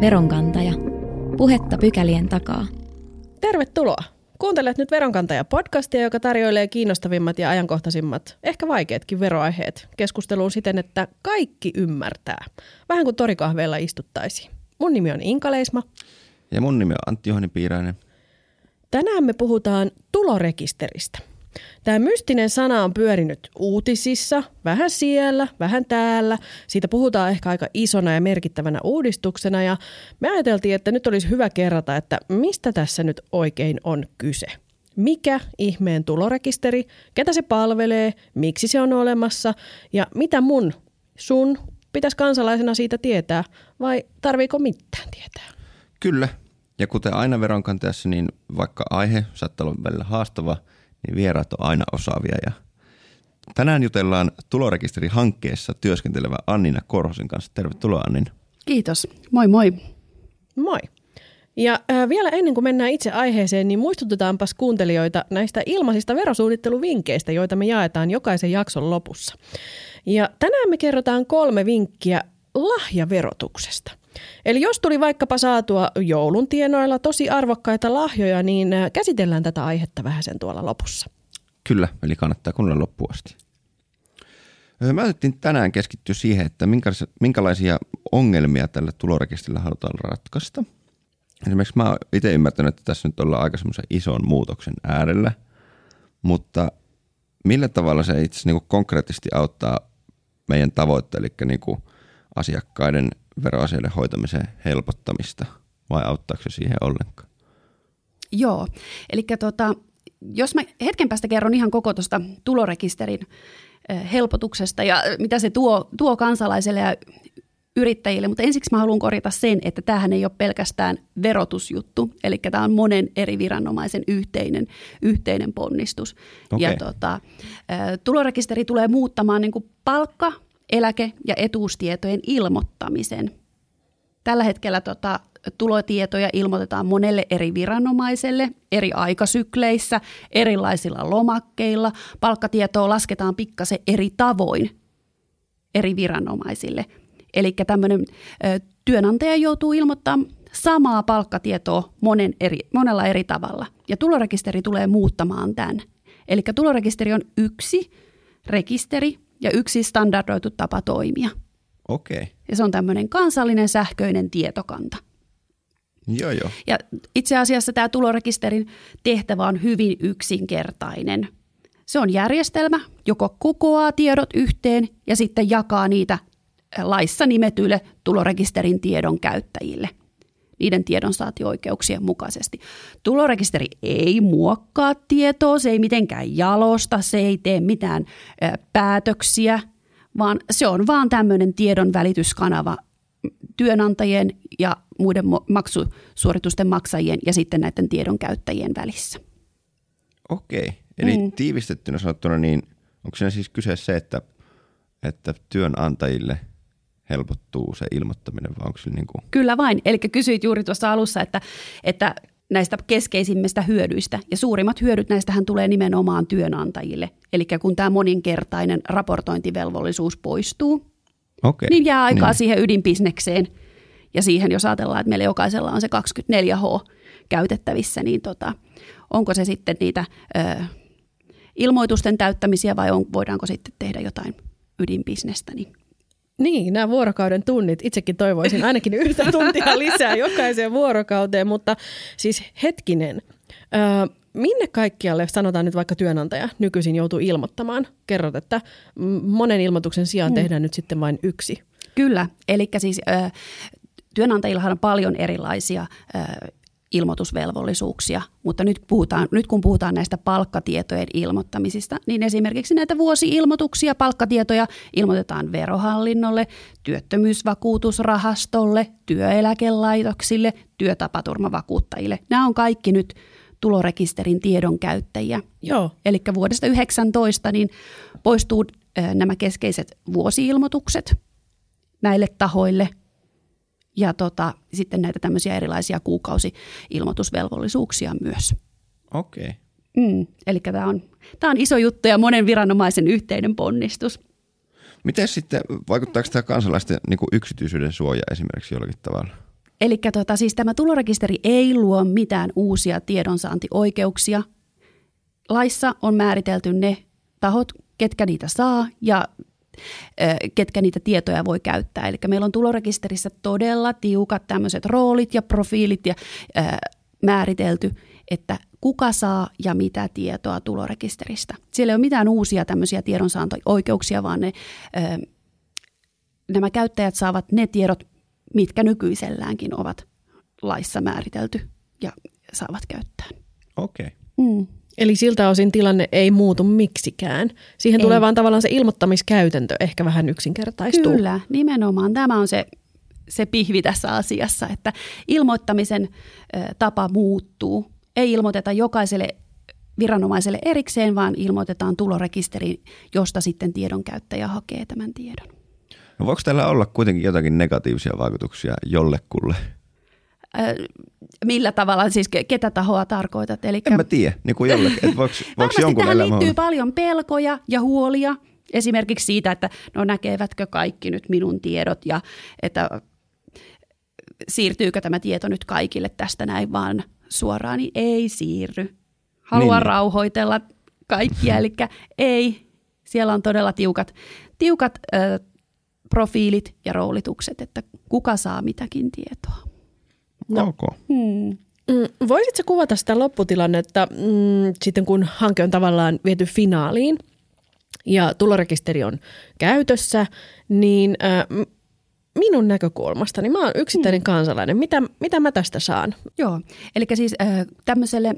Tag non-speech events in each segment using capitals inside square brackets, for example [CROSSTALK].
Veronkantaja. Puhetta pykälien takaa. Tervetuloa! Kuuntelet nyt Veronkantaja-podcastia, joka tarjoilee kiinnostavimmat ja ajankohtaisimmat, ehkä vaikeatkin veroaiheet keskusteluun siten, että kaikki ymmärtää. Vähän kuin torikahveilla istuttaisiin. Mun nimi on Inka Leisma. Ja mun nimi on Antti Juhani Piirainen. Tänään me puhutaan tulorekisteristä. Tämä mystinen sana on pyörinyt uutisissa, vähän siellä, vähän täällä. Siitä puhutaan ehkä aika isona ja merkittävänä uudistuksena ja me ajateltiin, että nyt olisi hyvä kerrata, että mistä tässä nyt oikein on kyse. Mikä ihmeen tulorekisteri, ketä se palvelee, miksi se on olemassa ja mitä mun, sun pitäisi kansalaisena siitä tietää vai tarviiko mitään tietää? Kyllä. Ja kuten aina veronkantajassa, niin vaikka aihe saattaa olla välillä haastava – niin vieraat on aina osaavia. Ja tänään jutellaan tulorekisterihankkeessa työskentelevä Annina Korhosen kanssa. Tervetuloa Annin. Kiitos. Moi moi. Moi. Ja äh, vielä ennen kuin mennään itse aiheeseen, niin muistutetaanpas kuuntelijoita näistä ilmaisista verosuunnitteluvinkkeistä, joita me jaetaan jokaisen jakson lopussa. Ja tänään me kerrotaan kolme vinkkiä lahjaverotuksesta. Eli jos tuli vaikkapa saatua joulun tienoilla tosi arvokkaita lahjoja, niin äh, käsitellään tätä aihetta vähän sen tuolla lopussa. Kyllä, eli kannattaa kuunnella loppuun asti. Mä ajattelin tänään keskittyä siihen, että minkälaisia ongelmia tällä tulorekisterillä halutaan ratkaista. Esimerkiksi mä oon itse ymmärtänyt, että tässä nyt ollaan aika semmoisen ison muutoksen äärellä, mutta millä tavalla se itse niin konkreettisesti auttaa meidän tavoitteita, eli niin asiakkaiden veroasioiden hoitamisen helpottamista vai auttaako se siihen ollenkaan? Joo, eli tota, jos mä hetken päästä kerron ihan koko tuosta tulorekisterin helpotuksesta ja mitä se tuo, tuo kansalaiselle ja yrittäjille, mutta ensiksi mä haluan korjata sen, että tämähän ei ole pelkästään verotusjuttu, eli tämä on monen eri viranomaisen yhteinen, yhteinen ponnistus. Okay. Ja tota, tulorekisteri tulee muuttamaan niin palkka, eläke- ja etuustietojen ilmoittamisen. Tällä hetkellä tota, tulotietoja ilmoitetaan monelle eri viranomaiselle eri aikasykleissä, erilaisilla lomakkeilla. Palkkatietoa lasketaan pikkasen eri tavoin eri viranomaisille. Eli tämmöinen työnantaja joutuu ilmoittamaan samaa palkkatietoa monen eri, monella eri tavalla. Ja tulorekisteri tulee muuttamaan tämän. Eli tulorekisteri on yksi rekisteri, ja yksi standardoitu tapa toimia. Okei. Okay. Ja se on tämmöinen kansallinen sähköinen tietokanta. Joo, joo. Ja itse asiassa tämä tulorekisterin tehtävä on hyvin yksinkertainen. Se on järjestelmä, joka kokoaa tiedot yhteen ja sitten jakaa niitä laissa nimetyille tulorekisterin tiedon käyttäjille niiden tiedonsaatioikeuksien mukaisesti. Tulorekisteri ei muokkaa tietoa, se ei mitenkään jalosta, se ei tee mitään päätöksiä, vaan se on vaan tämmöinen tiedon välityskanava työnantajien ja muiden maksusuoritusten maksajien ja sitten näiden tiedon käyttäjien välissä. Okei, eli mm. tiivistettynä sanottuna, niin onko siinä siis kyse se, että, että työnantajille – helpottuu se ilmoittaminen vai onko se niin kuin? Kyllä vain. Eli kysyit juuri tuossa alussa, että, että näistä keskeisimmistä hyödyistä. Ja suurimmat hyödyt näistähän tulee nimenomaan työnantajille. Eli kun tämä moninkertainen raportointivelvollisuus poistuu, okay. niin jää aikaa niin. siihen ydinbisnekseen. Ja siihen, jos ajatellaan, että meillä jokaisella on se 24H käytettävissä, niin tota, onko se sitten niitä ö, ilmoitusten täyttämisiä vai on, voidaanko sitten tehdä jotain ydinbisnestä, niin niin, nämä vuorokauden tunnit. Itsekin toivoisin ainakin [LAUGHS] yhtä tuntia lisää jokaiseen vuorokauteen, mutta siis hetkinen. Öö, minne kaikkialle, sanotaan nyt vaikka työnantaja, nykyisin joutuu ilmoittamaan? Kerrot, että monen ilmoituksen sijaan mm. tehdään nyt sitten vain yksi. Kyllä, eli siis ö, työnantajillahan on paljon erilaisia ö, ilmoitusvelvollisuuksia, mutta nyt, puhutaan, nyt kun puhutaan näistä palkkatietojen ilmoittamisista, niin esimerkiksi näitä vuosi-ilmoituksia, palkkatietoja ilmoitetaan verohallinnolle, työttömyysvakuutusrahastolle, työeläkelaitoksille, työtapaturmavakuuttajille. Nämä on kaikki nyt tulorekisterin tiedon käyttäjiä. Joo. Eli vuodesta 19 niin poistuu nämä keskeiset vuosi-ilmoitukset näille tahoille – ja tota, sitten näitä tämmöisiä erilaisia kuukausi-ilmoitusvelvollisuuksia myös. Okei. Okay. Mm, eli tämä on, tämä on iso juttu ja monen viranomaisen yhteinen ponnistus. Miten sitten, vaikuttaako tämä kansalaisten niin kuin yksityisyyden suoja esimerkiksi jollakin tavalla? Eli tota, siis tämä tulorekisteri ei luo mitään uusia tiedonsaantioikeuksia. Laissa on määritelty ne tahot, ketkä niitä saa ja ketkä niitä tietoja voi käyttää. Eli meillä on tulorekisterissä todella tiukat tämmöiset roolit ja profiilit ja ää, määritelty, että kuka saa ja mitä tietoa tulorekisteristä. Siellä ei ole mitään uusia tämmöisiä tiedonsaanto-oikeuksia, vaan ne, nämä käyttäjät saavat ne tiedot, mitkä nykyiselläänkin ovat laissa määritelty ja saavat käyttää. Okei. Okay. Mm. Eli siltä osin tilanne ei muutu miksikään. Siihen ei. tulee vaan tavallaan se ilmoittamiskäytäntö ehkä vähän yksinkertaistuu. Kyllä, nimenomaan. Tämä on se, se pihvi tässä asiassa, että ilmoittamisen tapa muuttuu. Ei ilmoiteta jokaiselle viranomaiselle erikseen, vaan ilmoitetaan tulorekisteriin, josta sitten tiedonkäyttäjä hakee tämän tiedon. No voiko tällä olla kuitenkin jotakin negatiivisia vaikutuksia jollekulle? Millä tavalla, siis ketä tahoa tarkoitat? Elikkä... En mä tiedä, niin kuin jollekin. Että voiko, [LAUGHS] voiko jonkun tähän elämä liittyy paljon pelkoja ja huolia. Esimerkiksi siitä, että no näkevätkö kaikki nyt minun tiedot ja että siirtyykö tämä tieto nyt kaikille tästä näin vaan suoraan, niin ei siirry. Haluan niin. rauhoitella kaikkia, [LAUGHS] eli ei. Siellä on todella tiukat, tiukat ö, profiilit ja roolitukset, että kuka saa mitäkin tietoa. No. Okay. Hmm. Mm, voisitko kuvata sitä lopputilannetta mm, sitten, kun hanke on tavallaan viety finaaliin ja tulorekisteri on käytössä, niin äh, minun näkökulmastani, mä oon yksittäinen hmm. kansalainen, mitä, mitä mä tästä saan? Joo, eli siis äh, tämmöiselle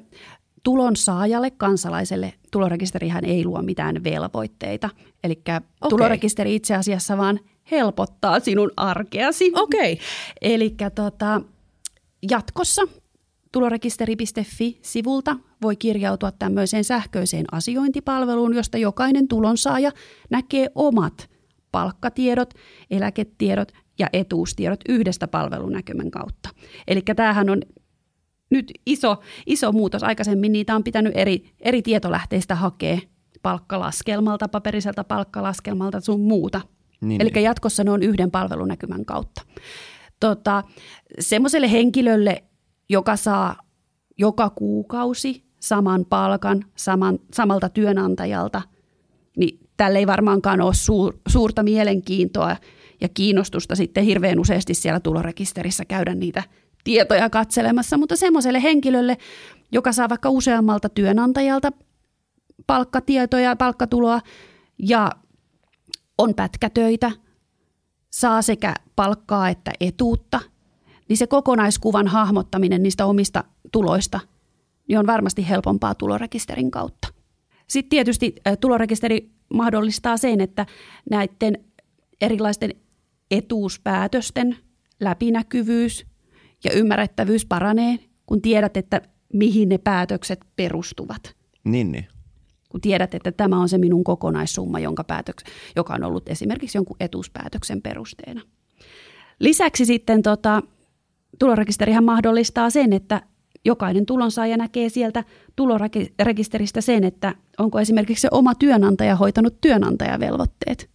tulon saajalle, kansalaiselle, tulorekisterihän ei luo mitään velvoitteita. Eli okay. tulorekisteri itse asiassa vaan helpottaa sinun arkeasi. Okei. Okay. Eli tota, jatkossa tulorekisteri.fi-sivulta voi kirjautua tämmöiseen sähköiseen asiointipalveluun, josta jokainen tulonsaaja näkee omat palkkatiedot, eläketiedot ja etuustiedot yhdestä palvelunäkymän kautta. Eli tämähän on nyt iso, iso muutos. Aikaisemmin niitä on pitänyt eri, eri tietolähteistä hakea palkkalaskelmalta, paperiselta palkkalaskelmalta sun muuta. Niin, Eli niin. jatkossa ne on yhden palvelunäkymän kautta tota, semmoiselle henkilölle, joka saa joka kuukausi saman palkan saman, samalta työnantajalta, niin tälle ei varmaankaan ole suur, suurta mielenkiintoa ja kiinnostusta sitten hirveän useasti siellä tulorekisterissä käydä niitä tietoja katselemassa, mutta semmoiselle henkilölle, joka saa vaikka useammalta työnantajalta palkkatietoja, palkkatuloa ja on pätkätöitä, saa sekä palkkaa että etuutta, niin se kokonaiskuvan hahmottaminen niistä omista tuloista niin on varmasti helpompaa tulorekisterin kautta. Sitten tietysti tulorekisteri mahdollistaa sen, että näiden erilaisten etuuspäätösten läpinäkyvyys ja ymmärrettävyys paranee, kun tiedät, että mihin ne päätökset perustuvat. Niin, niin kun tiedät, että tämä on se minun kokonaissumma, jonka päätöks, joka on ollut esimerkiksi jonkun etuuspäätöksen perusteena. Lisäksi sitten tota, tulorekisterihän mahdollistaa sen, että jokainen tulonsaaja näkee sieltä tulorekisteristä sen, että onko esimerkiksi se oma työnantaja hoitanut työnantajavelvoitteet.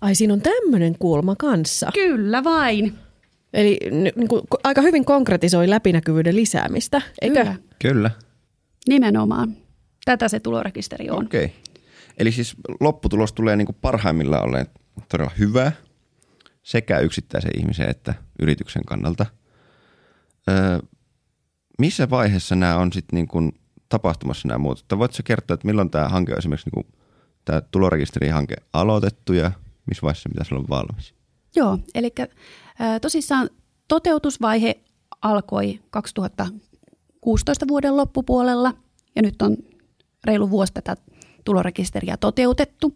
Ai siinä on tämmöinen kulma kanssa. Kyllä vain. Eli niin kuin, aika hyvin konkretisoi läpinäkyvyyden lisäämistä, eikö? Kyllä. Kyllä. Nimenomaan. Tätä se tulorekisteri on. Okei. Okay. Eli siis lopputulos tulee niin kuin parhaimmillaan olleen todella hyvä sekä yksittäisen ihmisen että yrityksen kannalta. Öö, missä vaiheessa nämä on sitten niin kuin tapahtumassa nämä muutokset? Voitko kertoa, että milloin tämä hanke on esimerkiksi niin kuin tämä tulorekisterihanke aloitettu ja missä vaiheessa se pitäisi olla valmis? Joo, eli tosissaan toteutusvaihe alkoi 2016 vuoden loppupuolella ja nyt on reilu vuosi tätä tulorekisteriä toteutettu.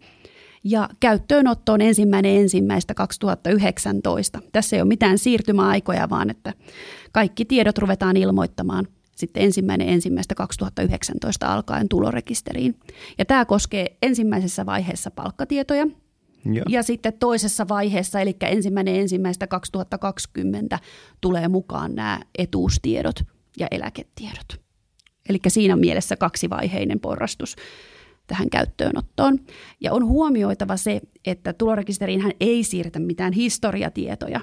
Ja käyttöönotto on ensimmäinen ensimmäistä 2019. Tässä ei ole mitään siirtymäaikoja, vaan että kaikki tiedot ruvetaan ilmoittamaan sitten ensimmäinen ensimmäistä 2019 alkaen tulorekisteriin. Ja tämä koskee ensimmäisessä vaiheessa palkkatietoja, ja. ja sitten toisessa vaiheessa, eli ensimmäinen ensimmäistä 2020, tulee mukaan nämä etuustiedot ja eläketiedot. Eli siinä mielessä kaksivaiheinen porrastus tähän käyttöönottoon. Ja on huomioitava se, että tulorekisteriin hän ei siirretä mitään historiatietoja.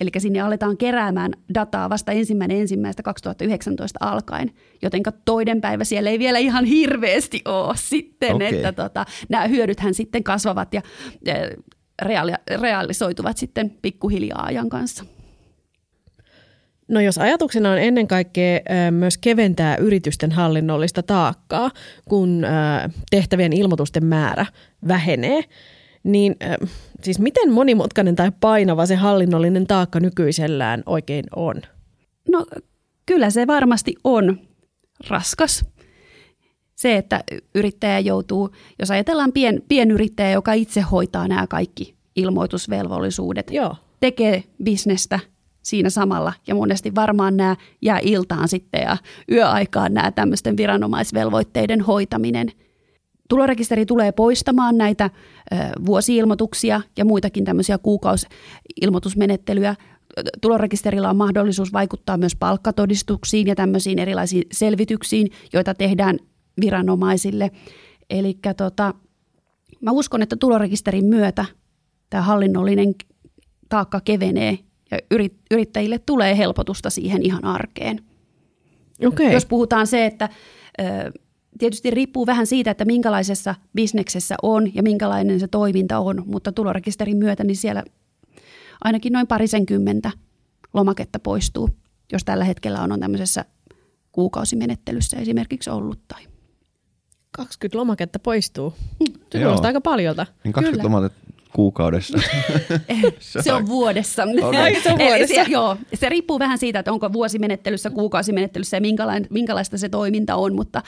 Eli sinne aletaan keräämään dataa vasta ensimmäinen ensimmäistä 2019 alkaen, jotenka toinen päivä siellä ei vielä ihan hirveästi ole sitten, Okei. että tota, nämä hyödythän sitten kasvavat ja eh, reaali- realisoituvat sitten pikkuhiljaa ajan kanssa. No jos ajatuksena on ennen kaikkea myös keventää yritysten hallinnollista taakkaa, kun tehtävien ilmoitusten määrä vähenee, niin siis miten monimutkainen tai painava se hallinnollinen taakka nykyisellään oikein on? No kyllä se varmasti on raskas. Se, että yrittäjä joutuu, jos ajatellaan pien, pienyrittäjä, joka itse hoitaa nämä kaikki ilmoitusvelvollisuudet, Joo. tekee bisnestä siinä samalla ja monesti varmaan nämä jää iltaan sitten ja yöaikaan nämä tämmöisten viranomaisvelvoitteiden hoitaminen. Tulorekisteri tulee poistamaan näitä ö, vuosiilmoituksia ja muitakin tämmöisiä kuukausilmoitusmenettelyjä. Tulorekisterillä on mahdollisuus vaikuttaa myös palkkatodistuksiin ja tämmöisiin erilaisiin selvityksiin, joita tehdään viranomaisille. Eli tota, mä uskon, että tulorekisterin myötä tämä hallinnollinen taakka kevenee ja yrit- yrittäjille tulee helpotusta siihen ihan arkeen. Okei. Jos puhutaan se, että tietysti riippuu vähän siitä, että minkälaisessa bisneksessä on ja minkälainen se toiminta on, mutta tulorekisterin myötä niin siellä ainakin noin parisenkymmentä lomaketta poistuu, jos tällä hetkellä on, on tämmöisessä kuukausimenettelyssä esimerkiksi ollut tai 20 lomaketta poistuu. Se kuulostaa aika paljolta. Niin 20 Kyllä. lomatet kuukaudessa. [LAUGHS] Se on vuodessa. Okei. Se on Eli vuodessa. Se, [LAUGHS] joo, se riippuu vähän siitä, että onko vuosimenettelyssä, kuukausimenettelyssä ja minkälaista, minkälaista se toiminta on, mutta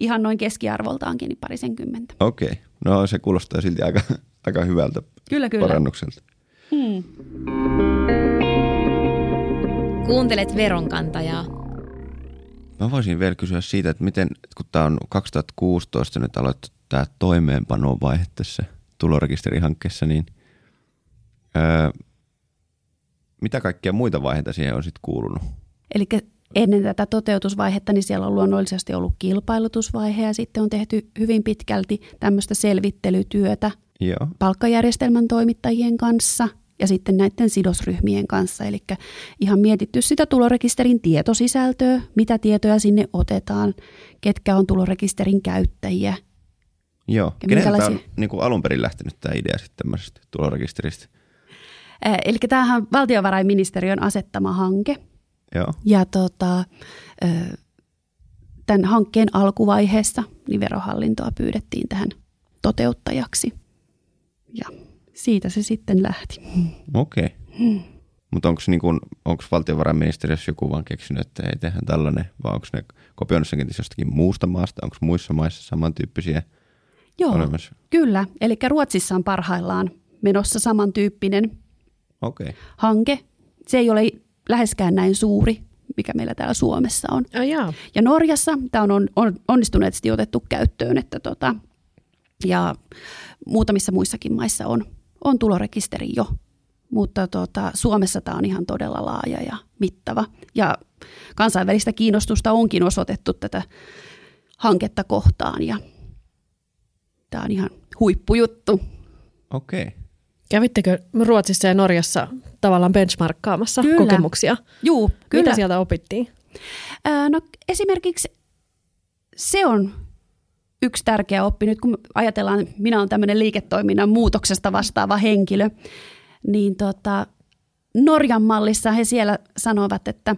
ihan noin keskiarvoltaankin niin parisenkymmentä. Okei, okay. no se kuulostaa silti aika, [LAUGHS] aika hyvältä Kyllä, kyllä. parannukselta. Hmm. Kuuntelet veronkantajaa. Mä voisin vielä kysyä siitä, että miten, kun tämä on 2016 nyt aloittu tämä toimeenpanovaihe tässä tulorekisterihankkeessa, niin öö, mitä kaikkia muita vaiheita siihen on sitten kuulunut? Eli ennen tätä toteutusvaihetta, niin siellä on luonnollisesti ollut kilpailutusvaihe ja sitten on tehty hyvin pitkälti tämmöistä selvittelytyötä Joo, palkkajärjestelmän toimittajien kanssa ja sitten näiden sidosryhmien kanssa. Eli ihan mietitty sitä tulorekisterin tietosisältöä, mitä tietoja sinne otetaan, ketkä on tulorekisterin käyttäjiä. Joo. Ja Keneltä on niin kuin alun perin lähtenyt tämä idea sitten tämmöisestä tulorekisteristä? Eli tämähän on valtiovarainministeriön asettama hanke. Joo, Ja tota, tämän hankkeen alkuvaiheessa niin verohallintoa pyydettiin tähän toteuttajaksi. Ja siitä se sitten lähti. okei. Okay. Mutta onko niin valtiovarainministeriössä joku vaan keksinyt, että ei tehdä tällainen, vai onko ne kenties jostakin muusta maasta? Onko muissa maissa samantyyppisiä Joo, olemassa? kyllä. Eli Ruotsissa on parhaillaan menossa samantyyppinen Okei, okay. hanke. Se ei ole läheskään näin suuri, mikä meillä täällä Suomessa on. Ah, jaa. Ja Norjassa tämä on, on, on onnistuneesti otettu käyttöön, että tota, ja muutamissa muissakin maissa on, on tulorekisteri jo, mutta tota, Suomessa tämä on ihan todella laaja ja mittava. Ja kansainvälistä kiinnostusta onkin osoitettu tätä hanketta kohtaan ja tämä on ihan huippujuttu. okei. Okay. Kävittekö Ruotsissa ja Norjassa tavallaan benchmarkkaamassa Kyllä. kokemuksia? Juu, kyllä. Mitä sieltä opittiin? Ää, No esimerkiksi se on yksi tärkeä oppi. Nyt kun ajatellaan, minä olen tämmöinen liiketoiminnan muutoksesta vastaava henkilö, niin tota, Norjan mallissa he siellä sanovat, että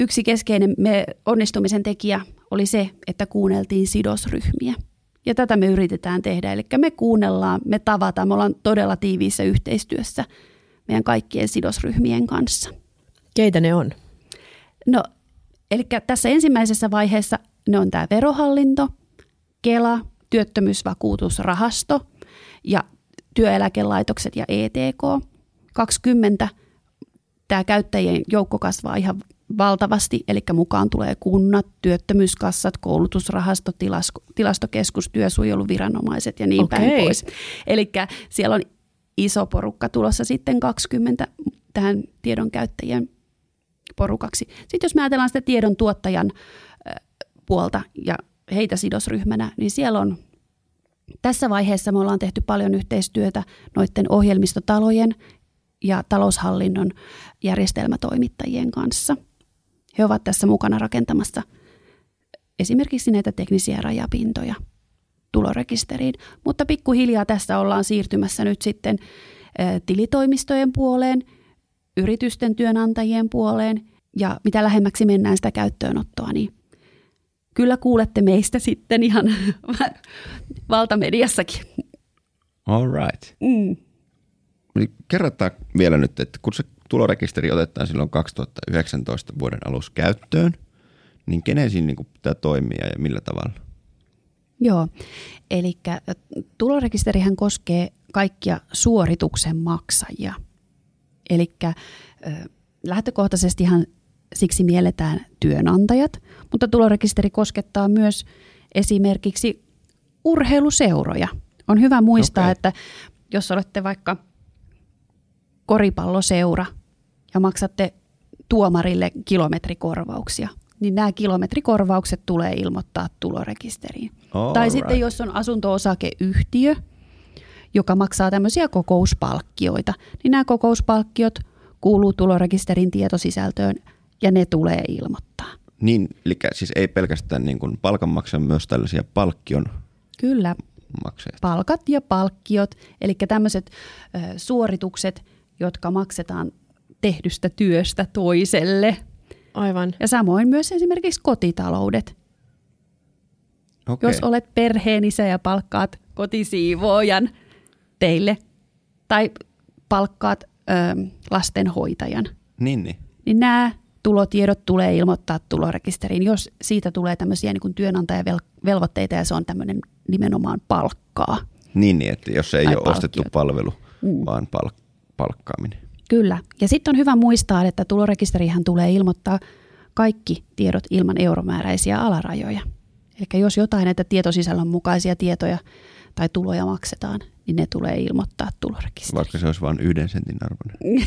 yksi keskeinen me onnistumisen tekijä oli se, että kuunneltiin sidosryhmiä. Ja tätä me yritetään tehdä. Eli me kuunnellaan, me tavataan, me ollaan todella tiiviissä yhteistyössä meidän kaikkien sidosryhmien kanssa. Keitä ne on? No, eli tässä ensimmäisessä vaiheessa ne on tämä verohallinto, Kela, työttömyysvakuutusrahasto ja työeläkelaitokset ja ETK. 20 tämä käyttäjien joukko kasvaa ihan valtavasti, eli mukaan tulee kunnat, työttömyyskassat, koulutusrahasto, tilas- tilastokeskus, työsuojeluviranomaiset ja niin Okei. päin pois. Eli siellä on iso porukka tulossa sitten 20 tähän tiedon käyttäjien porukaksi. Sitten jos me ajatellaan sitä tiedon tuottajan puolta ja heitä sidosryhmänä, niin siellä on tässä vaiheessa me ollaan tehty paljon yhteistyötä noiden ohjelmistotalojen ja taloushallinnon järjestelmätoimittajien kanssa. He ovat tässä mukana rakentamassa esimerkiksi näitä teknisiä rajapintoja tulorekisteriin, mutta pikkuhiljaa tässä ollaan siirtymässä nyt sitten tilitoimistojen puoleen, yritysten työnantajien puoleen ja mitä lähemmäksi mennään sitä käyttöönottoa, niin kyllä kuulette meistä sitten ihan [LAUGHS] valtamediassakin. All right. Mm. Kerrotaan vielä nyt, että kun se tulorekisteri otetaan silloin 2019 vuoden alussa käyttöön, niin kenen siinä niin pitää toimia ja millä tavalla? Joo, eli tulorekisterihän koskee kaikkia suorituksen maksajia. Eli lähtökohtaisestihan siksi mielletään työnantajat, mutta tulorekisteri koskettaa myös esimerkiksi urheiluseuroja. On hyvä muistaa, okay. että jos olette vaikka koripalloseura ja maksatte tuomarille kilometrikorvauksia, niin nämä kilometrikorvaukset tulee ilmoittaa tulorekisteriin. All tai right. sitten jos on asunto-osakeyhtiö, joka maksaa tämmöisiä kokouspalkkioita, niin nämä kokouspalkkiot kuuluu tulorekisterin tietosisältöön ja ne tulee ilmoittaa. Niin, eli siis ei pelkästään niin kuin palkanmaksaja, myös tällaisia palkkion Kyllä, maksajia. palkat ja palkkiot, eli tämmöiset ö, suoritukset, jotka maksetaan tehdystä työstä toiselle. Aivan. Ja samoin myös esimerkiksi kotitaloudet. Okei. Jos olet perheenisä ja palkkaat kotisiivoojan teille tai palkkaat ö, lastenhoitajan, Niin, niin. niin nämä tulotiedot tulee ilmoittaa tulorekisteriin, jos siitä tulee tämmöisiä niin työnantajavelvoitteita ja se on tämmöinen nimenomaan palkkaa. Niin, niin, että jos ei Tai ole ostettu palkkiot. palvelu, Mm. vaan palk- palkkaaminen. Kyllä. Ja sitten on hyvä muistaa, että tulorekisterihän tulee ilmoittaa kaikki tiedot ilman euromääräisiä alarajoja. Eli jos jotain näitä tietosisällön mukaisia tietoja tai tuloja maksetaan, niin ne tulee ilmoittaa tulorekisteriin. Vaikka se olisi vain yhden sentin arvoinen. [LAUGHS]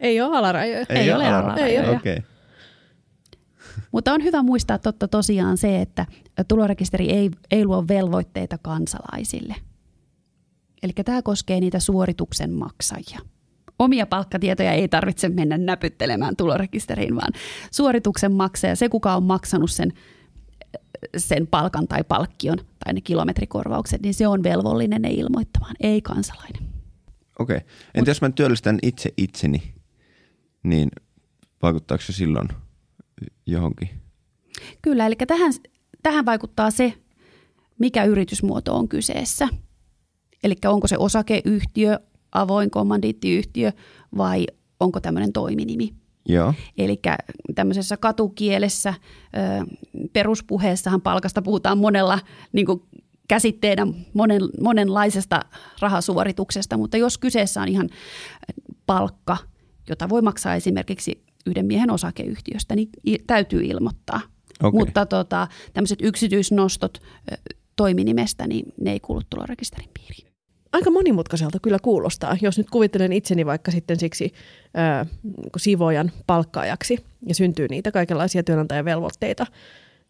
Ei ole alarajoja. Ei ole alarajoja. Okei. Okay. Mutta on hyvä muistaa totta tosiaan se, että tulorekisteri ei, ei luo velvoitteita kansalaisille. Eli tämä koskee niitä suorituksen maksajia. Omia palkkatietoja ei tarvitse mennä näpyttelemään tulorekisteriin, vaan suorituksen maksaja, se kuka on maksanut sen, sen palkan tai palkkion tai ne kilometrikorvaukset, niin se on velvollinen ne ilmoittamaan, ei kansalainen. Okei. Okay. Entä jos mä työllistän itse itseni, niin vaikuttaako se silloin johonkin? Kyllä, eli tähän, tähän vaikuttaa se, mikä yritysmuoto on kyseessä. Eli onko se osakeyhtiö, avoin kommandiittiyhtiö vai onko tämmöinen toiminimi. Joo. Eli tämmöisessä katukielessä, peruspuheessahan palkasta puhutaan monella niin kuin käsitteenä monen, monenlaisesta rahasuorituksesta, mutta jos kyseessä on ihan palkka, jota voi maksaa esimerkiksi yhden miehen osakeyhtiöstä, niin täytyy ilmoittaa. Okei. Mutta tota, tämmöiset yksityisnostot toiminimestä, niin ne ei kuulu tulorekisterin piiriin. Aika monimutkaiselta kyllä kuulostaa, jos nyt kuvittelen itseni vaikka sitten siksi ää, siivoojan palkkaajaksi ja syntyy niitä kaikenlaisia työnantajavelvoitteita.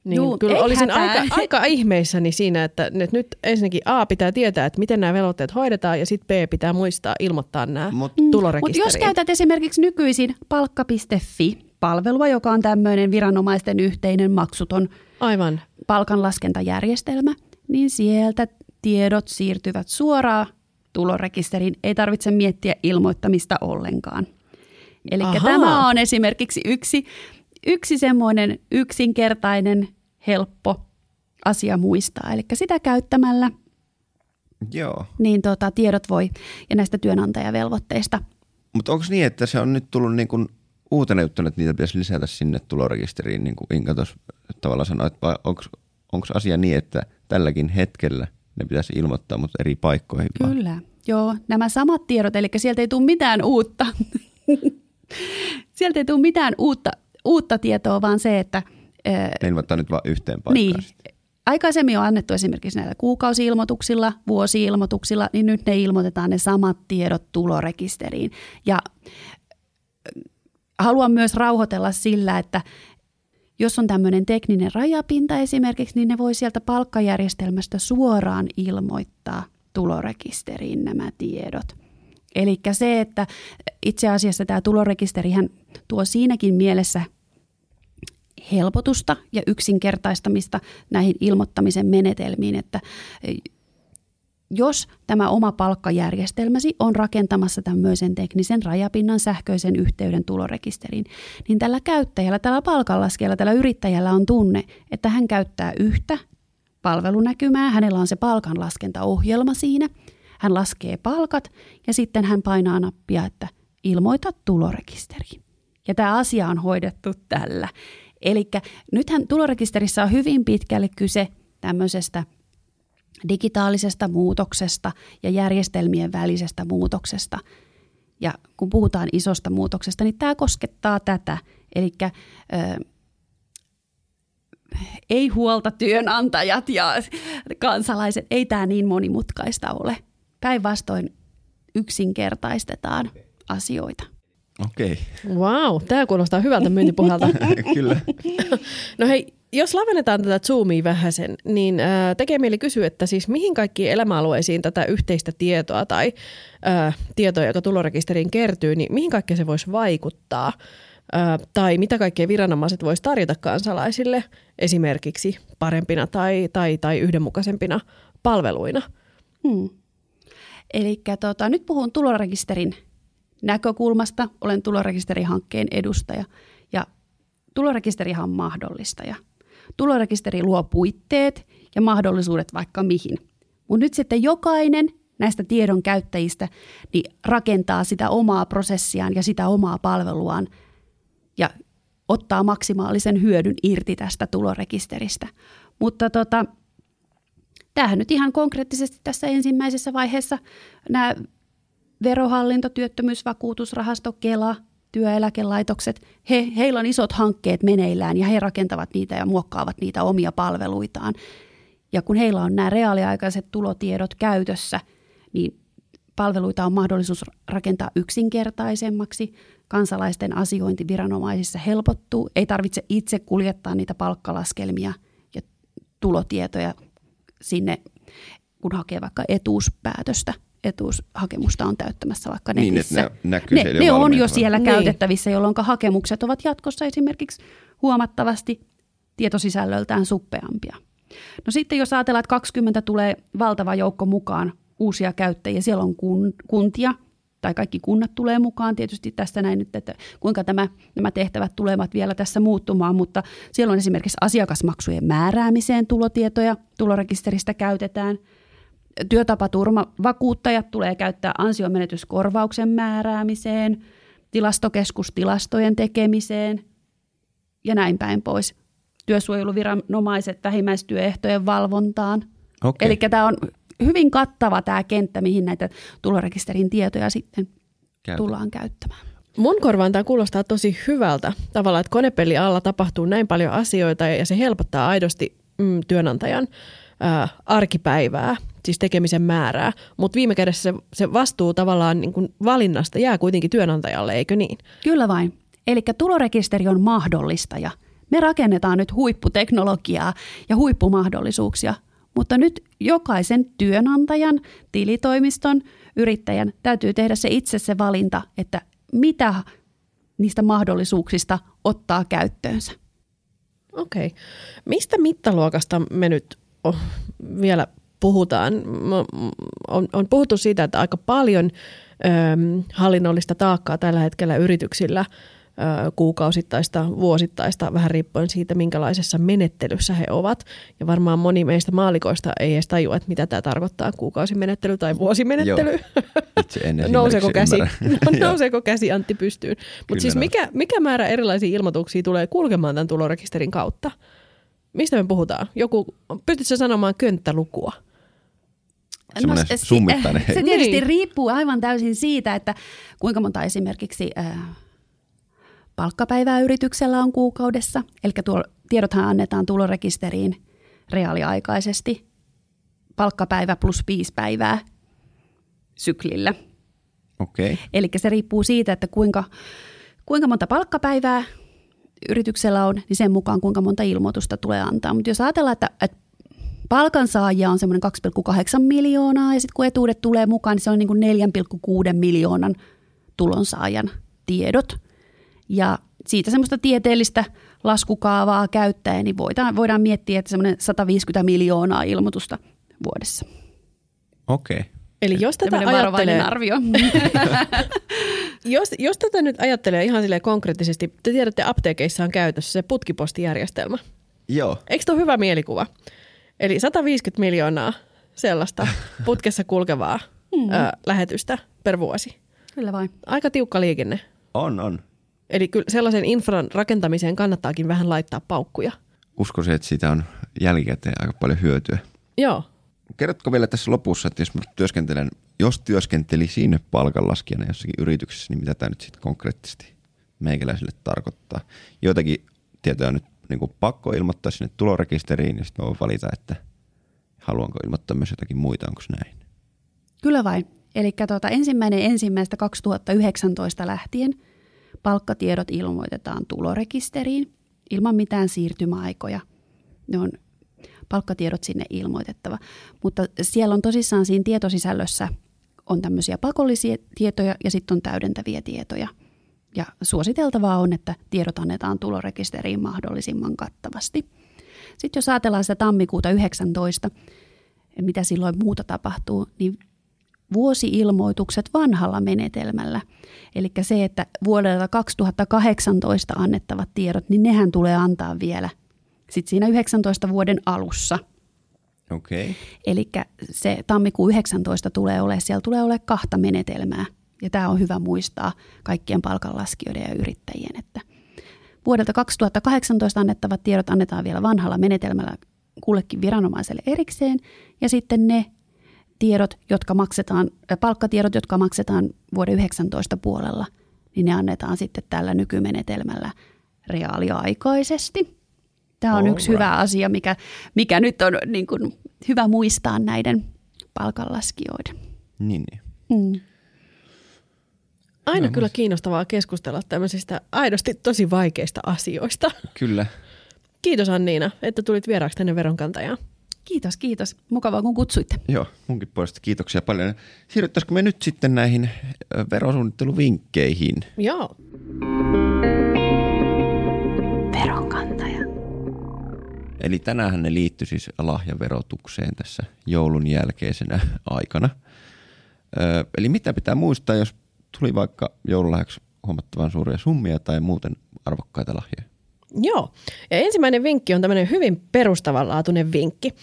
Niin Juu, kyllä olisin hätää. aika, aika ihmeissäni siinä, että nyt, nyt ensinnäkin A pitää tietää, että miten nämä velvoitteet hoidetaan ja sitten B pitää muistaa ilmoittaa nämä Mut- Mutta tulorekisteriin. jos käytät esimerkiksi nykyisin palkka.fi-palvelua, joka on tämmöinen viranomaisten yhteinen maksuton Aivan. palkanlaskentajärjestelmä, niin sieltä tiedot siirtyvät suoraan tulorekisteriin. Ei tarvitse miettiä ilmoittamista ollenkaan. Eli tämä on esimerkiksi yksi, yksi semmoinen yksinkertainen, helppo asia muistaa. Eli sitä käyttämällä Joo. niin tota, tiedot voi, ja näistä työnantajavelvoitteista Mutta onko niin, että se on nyt tullut niin kuin uutena juttuna, että niitä pitäisi lisätä sinne tulorekisteriin, niin kuin Inka tuossa tavallaan sanoi, että onko asia niin, että tälläkin hetkellä ne pitäisi ilmoittaa, mutta eri paikkoihin vaan? Kyllä, joo. Nämä samat tiedot, eli sieltä ei tule mitään uutta. sieltä ei tule mitään uutta, uutta tietoa, vaan se, että Ne ilmoittaa nyt vain yhteen paikkaan niin, sitten. aikaisemmin on annettu esimerkiksi näillä kuukausi-ilmoituksilla, vuosi-ilmoituksilla, niin nyt ne ilmoitetaan ne samat tiedot tulorekisteriin. Ja haluan myös rauhoitella sillä, että jos on tämmöinen tekninen rajapinta esimerkiksi, niin ne voi sieltä palkkajärjestelmästä suoraan ilmoittaa tulorekisteriin nämä tiedot. Eli se, että itse asiassa tämä tulorekisterihän tuo siinäkin mielessä helpotusta ja yksinkertaistamista näihin ilmoittamisen menetelmiin, että jos tämä oma palkkajärjestelmäsi on rakentamassa tämmöisen teknisen rajapinnan sähköisen yhteyden tulorekisteriin, niin tällä käyttäjällä, tällä palkanlaskijalla, tällä yrittäjällä on tunne, että hän käyttää yhtä palvelunäkymää, hänellä on se palkanlaskentaohjelma siinä, hän laskee palkat ja sitten hän painaa nappia, että ilmoita tulorekisteriin. Ja tämä asia on hoidettu tällä. Eli nythän tulorekisterissä on hyvin pitkälle kyse tämmöisestä digitaalisesta muutoksesta ja järjestelmien välisestä muutoksesta. Ja kun puhutaan isosta muutoksesta, niin tämä koskettaa tätä. Eli ei huolta työnantajat ja kansalaiset, ei tämä niin monimutkaista ole. Päinvastoin yksinkertaistetaan asioita. Okei. Wow, tämä kuulostaa hyvältä myyntipuhelta. [LAUGHS] Kyllä. No hei, jos lavennetaan tätä Zoomia vähäsen, niin äh, tekee mieli kysyä, että siis mihin kaikkiin elämäalueisiin tätä yhteistä tietoa tai äh, tietoa, joka tulorekisteriin kertyy, niin mihin kaikkeen se voisi vaikuttaa? Äh, tai mitä kaikkea viranomaiset voisi tarjota kansalaisille esimerkiksi parempina tai, tai, tai yhdenmukaisempina palveluina? Hmm. Eli tota, nyt puhun tulorekisterin näkökulmasta. Olen tulorekisterihankkeen edustaja ja tulorekisterihan on mahdollistaja. Tulorekisteri luo puitteet ja mahdollisuudet vaikka mihin. Mutta nyt sitten jokainen näistä tiedon käyttäjistä niin rakentaa sitä omaa prosessiaan ja sitä omaa palveluaan ja ottaa maksimaalisen hyödyn irti tästä tulorekisteristä. Mutta tota, tämähän nyt ihan konkreettisesti tässä ensimmäisessä vaiheessa nämä verohallinto, työttömyysvakuutusrahasto, Kela, työeläkelaitokset, he, heillä on isot hankkeet meneillään ja he rakentavat niitä ja muokkaavat niitä omia palveluitaan. Ja kun heillä on nämä reaaliaikaiset tulotiedot käytössä, niin palveluita on mahdollisuus rakentaa yksinkertaisemmaksi, kansalaisten asiointi viranomaisissa helpottuu, ei tarvitse itse kuljettaa niitä palkkalaskelmia ja tulotietoja sinne, kun hakee vaikka etuuspäätöstä etuushakemusta on täyttämässä vaikka niin, netissä. Että ne, näkyy ne, ne on jo siellä niin. käytettävissä, jolloin hakemukset ovat jatkossa esimerkiksi huomattavasti tietosisällöltään suppeampia. No sitten jos ajatellaan, että 20 tulee valtava joukko mukaan uusia käyttäjiä, siellä on kun, kuntia, tai kaikki kunnat tulee mukaan tietysti tästä näin nyt, että kuinka tämä, nämä tehtävät tulevat vielä tässä muuttumaan, mutta siellä on esimerkiksi asiakasmaksujen määräämiseen tulotietoja, tulorekisteristä käytetään – Työtapaturmavakuuttajat tulee käyttää ansiomenetyskorvauksen määräämiseen, tilastokeskus tilastojen tekemiseen ja näin päin pois. Työsuojeluviranomaiset vähimmäistyöehtojen valvontaan. Okay. Eli tämä on hyvin kattava tämä kenttä, mihin näitä tulorekisterin tietoja sitten Käytä. tullaan käyttämään. Mun korvaan tämä kuulostaa tosi hyvältä tavalla, että konepeli alla tapahtuu näin paljon asioita ja se helpottaa aidosti mm, työnantajan ää, arkipäivää, siis tekemisen määrää, mutta viime kädessä se, se vastuu tavallaan niin kuin valinnasta jää kuitenkin työnantajalle, eikö niin? Kyllä vain. Eli tulorekisteri on mahdollistaja. Me rakennetaan nyt huipputeknologiaa ja huippumahdollisuuksia, mutta nyt jokaisen työnantajan, tilitoimiston, yrittäjän täytyy tehdä se itse se valinta, että mitä niistä mahdollisuuksista ottaa käyttöönsä. Okei. Mistä mittaluokasta me nyt oh, vielä puhutaan. On, on puhuttu siitä, että aika paljon ö, hallinnollista taakkaa tällä hetkellä yrityksillä ö, kuukausittaista, vuosittaista, vähän riippuen siitä, minkälaisessa menettelyssä he ovat. Ja varmaan moni meistä maalikoista ei edes tajua, että mitä tämä tarkoittaa, kuukausimenettely tai vuosimenettely. Itse en [LAUGHS] nouseeko, käsi, [LAUGHS] nouseeko käsi Antti pystyyn. Mutta siis mikä, mikä määrä erilaisia ilmoituksia tulee kulkemaan tämän tulorekisterin kautta? Mistä me puhutaan? Joku, pystytkö sanomaan könttälukua? No, se, summittainen. Se tietysti niin. riippuu aivan täysin siitä, että kuinka monta esimerkiksi äh, palkkapäivää yrityksellä on kuukaudessa. Eli tuo, tiedothan annetaan tulorekisteriin reaaliaikaisesti. Palkkapäivä plus viisi päivää syklillä. Okay. Eli se riippuu siitä, että kuinka, kuinka monta palkkapäivää yrityksellä on, niin sen mukaan kuinka monta ilmoitusta tulee antaa. Mutta jos ajatellaan, että, että palkansaajia on semmoinen 2,8 miljoonaa ja sitten kun etuudet tulee mukaan, niin se on niin kuin 4,6 miljoonan tulonsaajan tiedot. Ja siitä semmoista tieteellistä laskukaavaa käyttäen, niin voidaan, voidaan miettiä, että semmoinen 150 miljoonaa ilmoitusta vuodessa. Okei. Okay. Eli jos tätä ajattelee, arvio. [LAUGHS] jos, jos tätä nyt ajattelee ihan sille konkreettisesti, te tiedätte apteekeissa on käytössä se putkipostijärjestelmä. Joo. Eikö tuo hyvä mielikuva? Eli 150 miljoonaa sellaista [LAUGHS] putkessa kulkevaa Mm. ö, lähetystä per vuosi. Kyllä vain. Aika tiukka liikenne. On, on. Eli kyllä sellaisen infran rakentamiseen kannattaakin vähän laittaa paukkuja. Uskoisin, että siitä on jälkikäteen aika paljon hyötyä. Joo. Kerrotko vielä tässä lopussa, että jos mä työskentelen, jos työskentelisin palkanlaskijana jossakin yrityksessä, niin mitä tämä nyt sitten konkreettisesti meikäläisille tarkoittaa? Joitakin tietoja on nyt niin kuin pakko ilmoittaa sinne tulorekisteriin, ja sitten mä voin valita, että haluanko ilmoittaa myös jotakin muita, onko näin? Kyllä vain. Eli tuota, ensimmäinen ensimmäistä 2019 lähtien palkkatiedot ilmoitetaan tulorekisteriin ilman mitään siirtymäaikoja. Ne on palkkatiedot sinne ilmoitettava. Mutta siellä on tosissaan siinä tietosisällössä on tämmöisiä pakollisia tietoja ja sitten on täydentäviä tietoja. Ja suositeltavaa on, että tiedot annetaan tulorekisteriin mahdollisimman kattavasti. Sitten jos ajatellaan sitä tammikuuta 19, mitä silloin muuta tapahtuu, niin vuosi-ilmoitukset vanhalla menetelmällä. Eli se, että vuodelta 2018 annettavat tiedot, niin nehän tulee antaa vielä sitten siinä 19 vuoden alussa. Okay. Eli se tammikuu 19 tulee olemaan, siellä tulee olemaan kahta menetelmää. Ja tämä on hyvä muistaa kaikkien palkanlaskijoiden ja yrittäjien, että vuodelta 2018 annettavat tiedot annetaan vielä vanhalla menetelmällä kullekin viranomaiselle erikseen. Ja sitten ne tiedot, jotka maksetaan, äh, palkkatiedot, jotka maksetaan vuoden 19 puolella, niin ne annetaan sitten tällä nykymenetelmällä reaaliaikaisesti. Tämä on All yksi hyvä asia, mikä, mikä nyt on niin kuin, hyvä muistaa näiden palkanlaskijoiden. Niin, niin. Mm. Aina kyllä kiinnostavaa keskustella tämmöisistä aidosti tosi vaikeista asioista. Kyllä. Kiitos Anniina, että tulit vieraaksi tänne veronkantajaan. Kiitos, kiitos. Mukavaa, kun kutsuitte. Joo, munkin puolesta kiitoksia paljon. Siirryttäisikö me nyt sitten näihin verosuunnitteluvinkkeihin? Joo. Eli tänään ne liittyi siis lahjaverotukseen tässä joulun jälkeisenä aikana. Ö, eli mitä pitää muistaa, jos tuli vaikka joululahjaksi huomattavan suuria summia tai muuten arvokkaita lahjoja? Joo. Ja ensimmäinen vinkki on tämmöinen hyvin perustavanlaatuinen vinkki.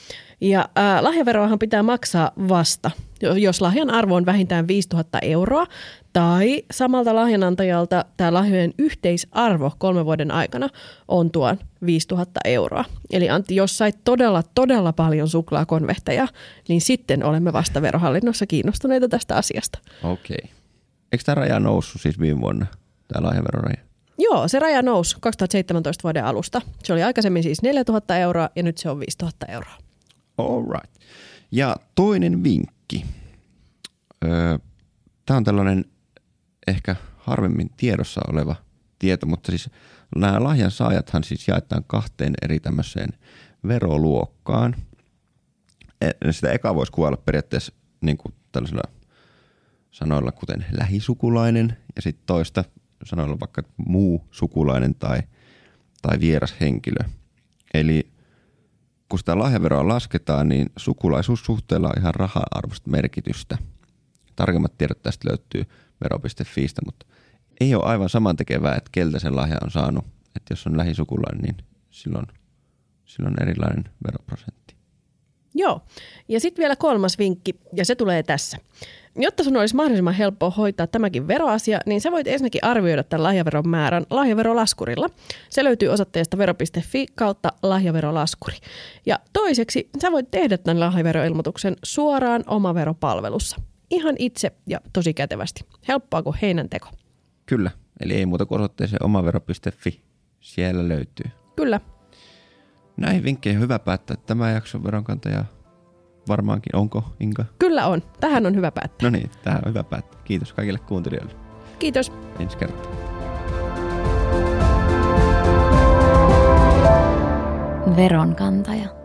Ja äh, lahjaveroahan pitää maksaa vasta, jo- jos lahjan arvo on vähintään 5000 euroa tai samalta lahjanantajalta tämä lahjojen yhteisarvo kolmen vuoden aikana on tuon 5000 euroa. Eli Antti, jos sait todella, todella paljon suklaakonvehteja, niin sitten olemme vasta verohallinnossa kiinnostuneita tästä asiasta. Okei. Okay. Eikö tämä raja noussut siis viime vuonna, tämä lahjaveroraja? Joo, se raja nousi 2017 vuoden alusta. Se oli aikaisemmin siis 4000 euroa ja nyt se on 5000 euroa. All right. Ja toinen vinkki. Öö, Tämä on tällainen ehkä harvemmin tiedossa oleva tieto, mutta siis nämä lahjan saajathan siis jaetaan kahteen eri tämmöiseen veroluokkaan. E- Sitä eka voisi kuvailla periaatteessa niin kuin tällaisilla sanoilla kuten lähisukulainen ja sitten toista sanoilla vaikka muu sukulainen tai, tai vieras henkilö. Eli kun sitä lahjaveroa lasketaan, niin sukulaisuussuhteella on ihan raha-arvosta merkitystä. Tarkemmat tiedot tästä löytyy vero.fiistä, mutta ei ole aivan saman tekevää, että keltä sen lahja on saanut. Että jos on lähisukulainen, niin silloin, silloin erilainen veroprosentti. Joo. Ja sitten vielä kolmas vinkki, ja se tulee tässä. Jotta sun olisi mahdollisimman helppo hoitaa tämäkin veroasia, niin sä voit ensinnäkin arvioida tämän lahjaveron määrän lahjaverolaskurilla. Se löytyy osoitteesta vero.fi kautta lahjaverolaskuri. Ja toiseksi sä voit tehdä tämän lahjaveroilmoituksen suoraan omaveropalvelussa. Ihan itse ja tosi kätevästi. Helppoa kuin heinän teko. Kyllä, eli ei muuta kuin osoitteeseen omavero.fi. Siellä löytyy. Kyllä. Näihin vinkkeihin on hyvä päättää tämä jakso veronkantaja varmaankin. Onko, Inka? Kyllä on. Tähän on hyvä päättää. No niin, tähän on hyvä päättää. Kiitos kaikille kuuntelijoille. Kiitos. Ensi kertaa. Veronkantaja.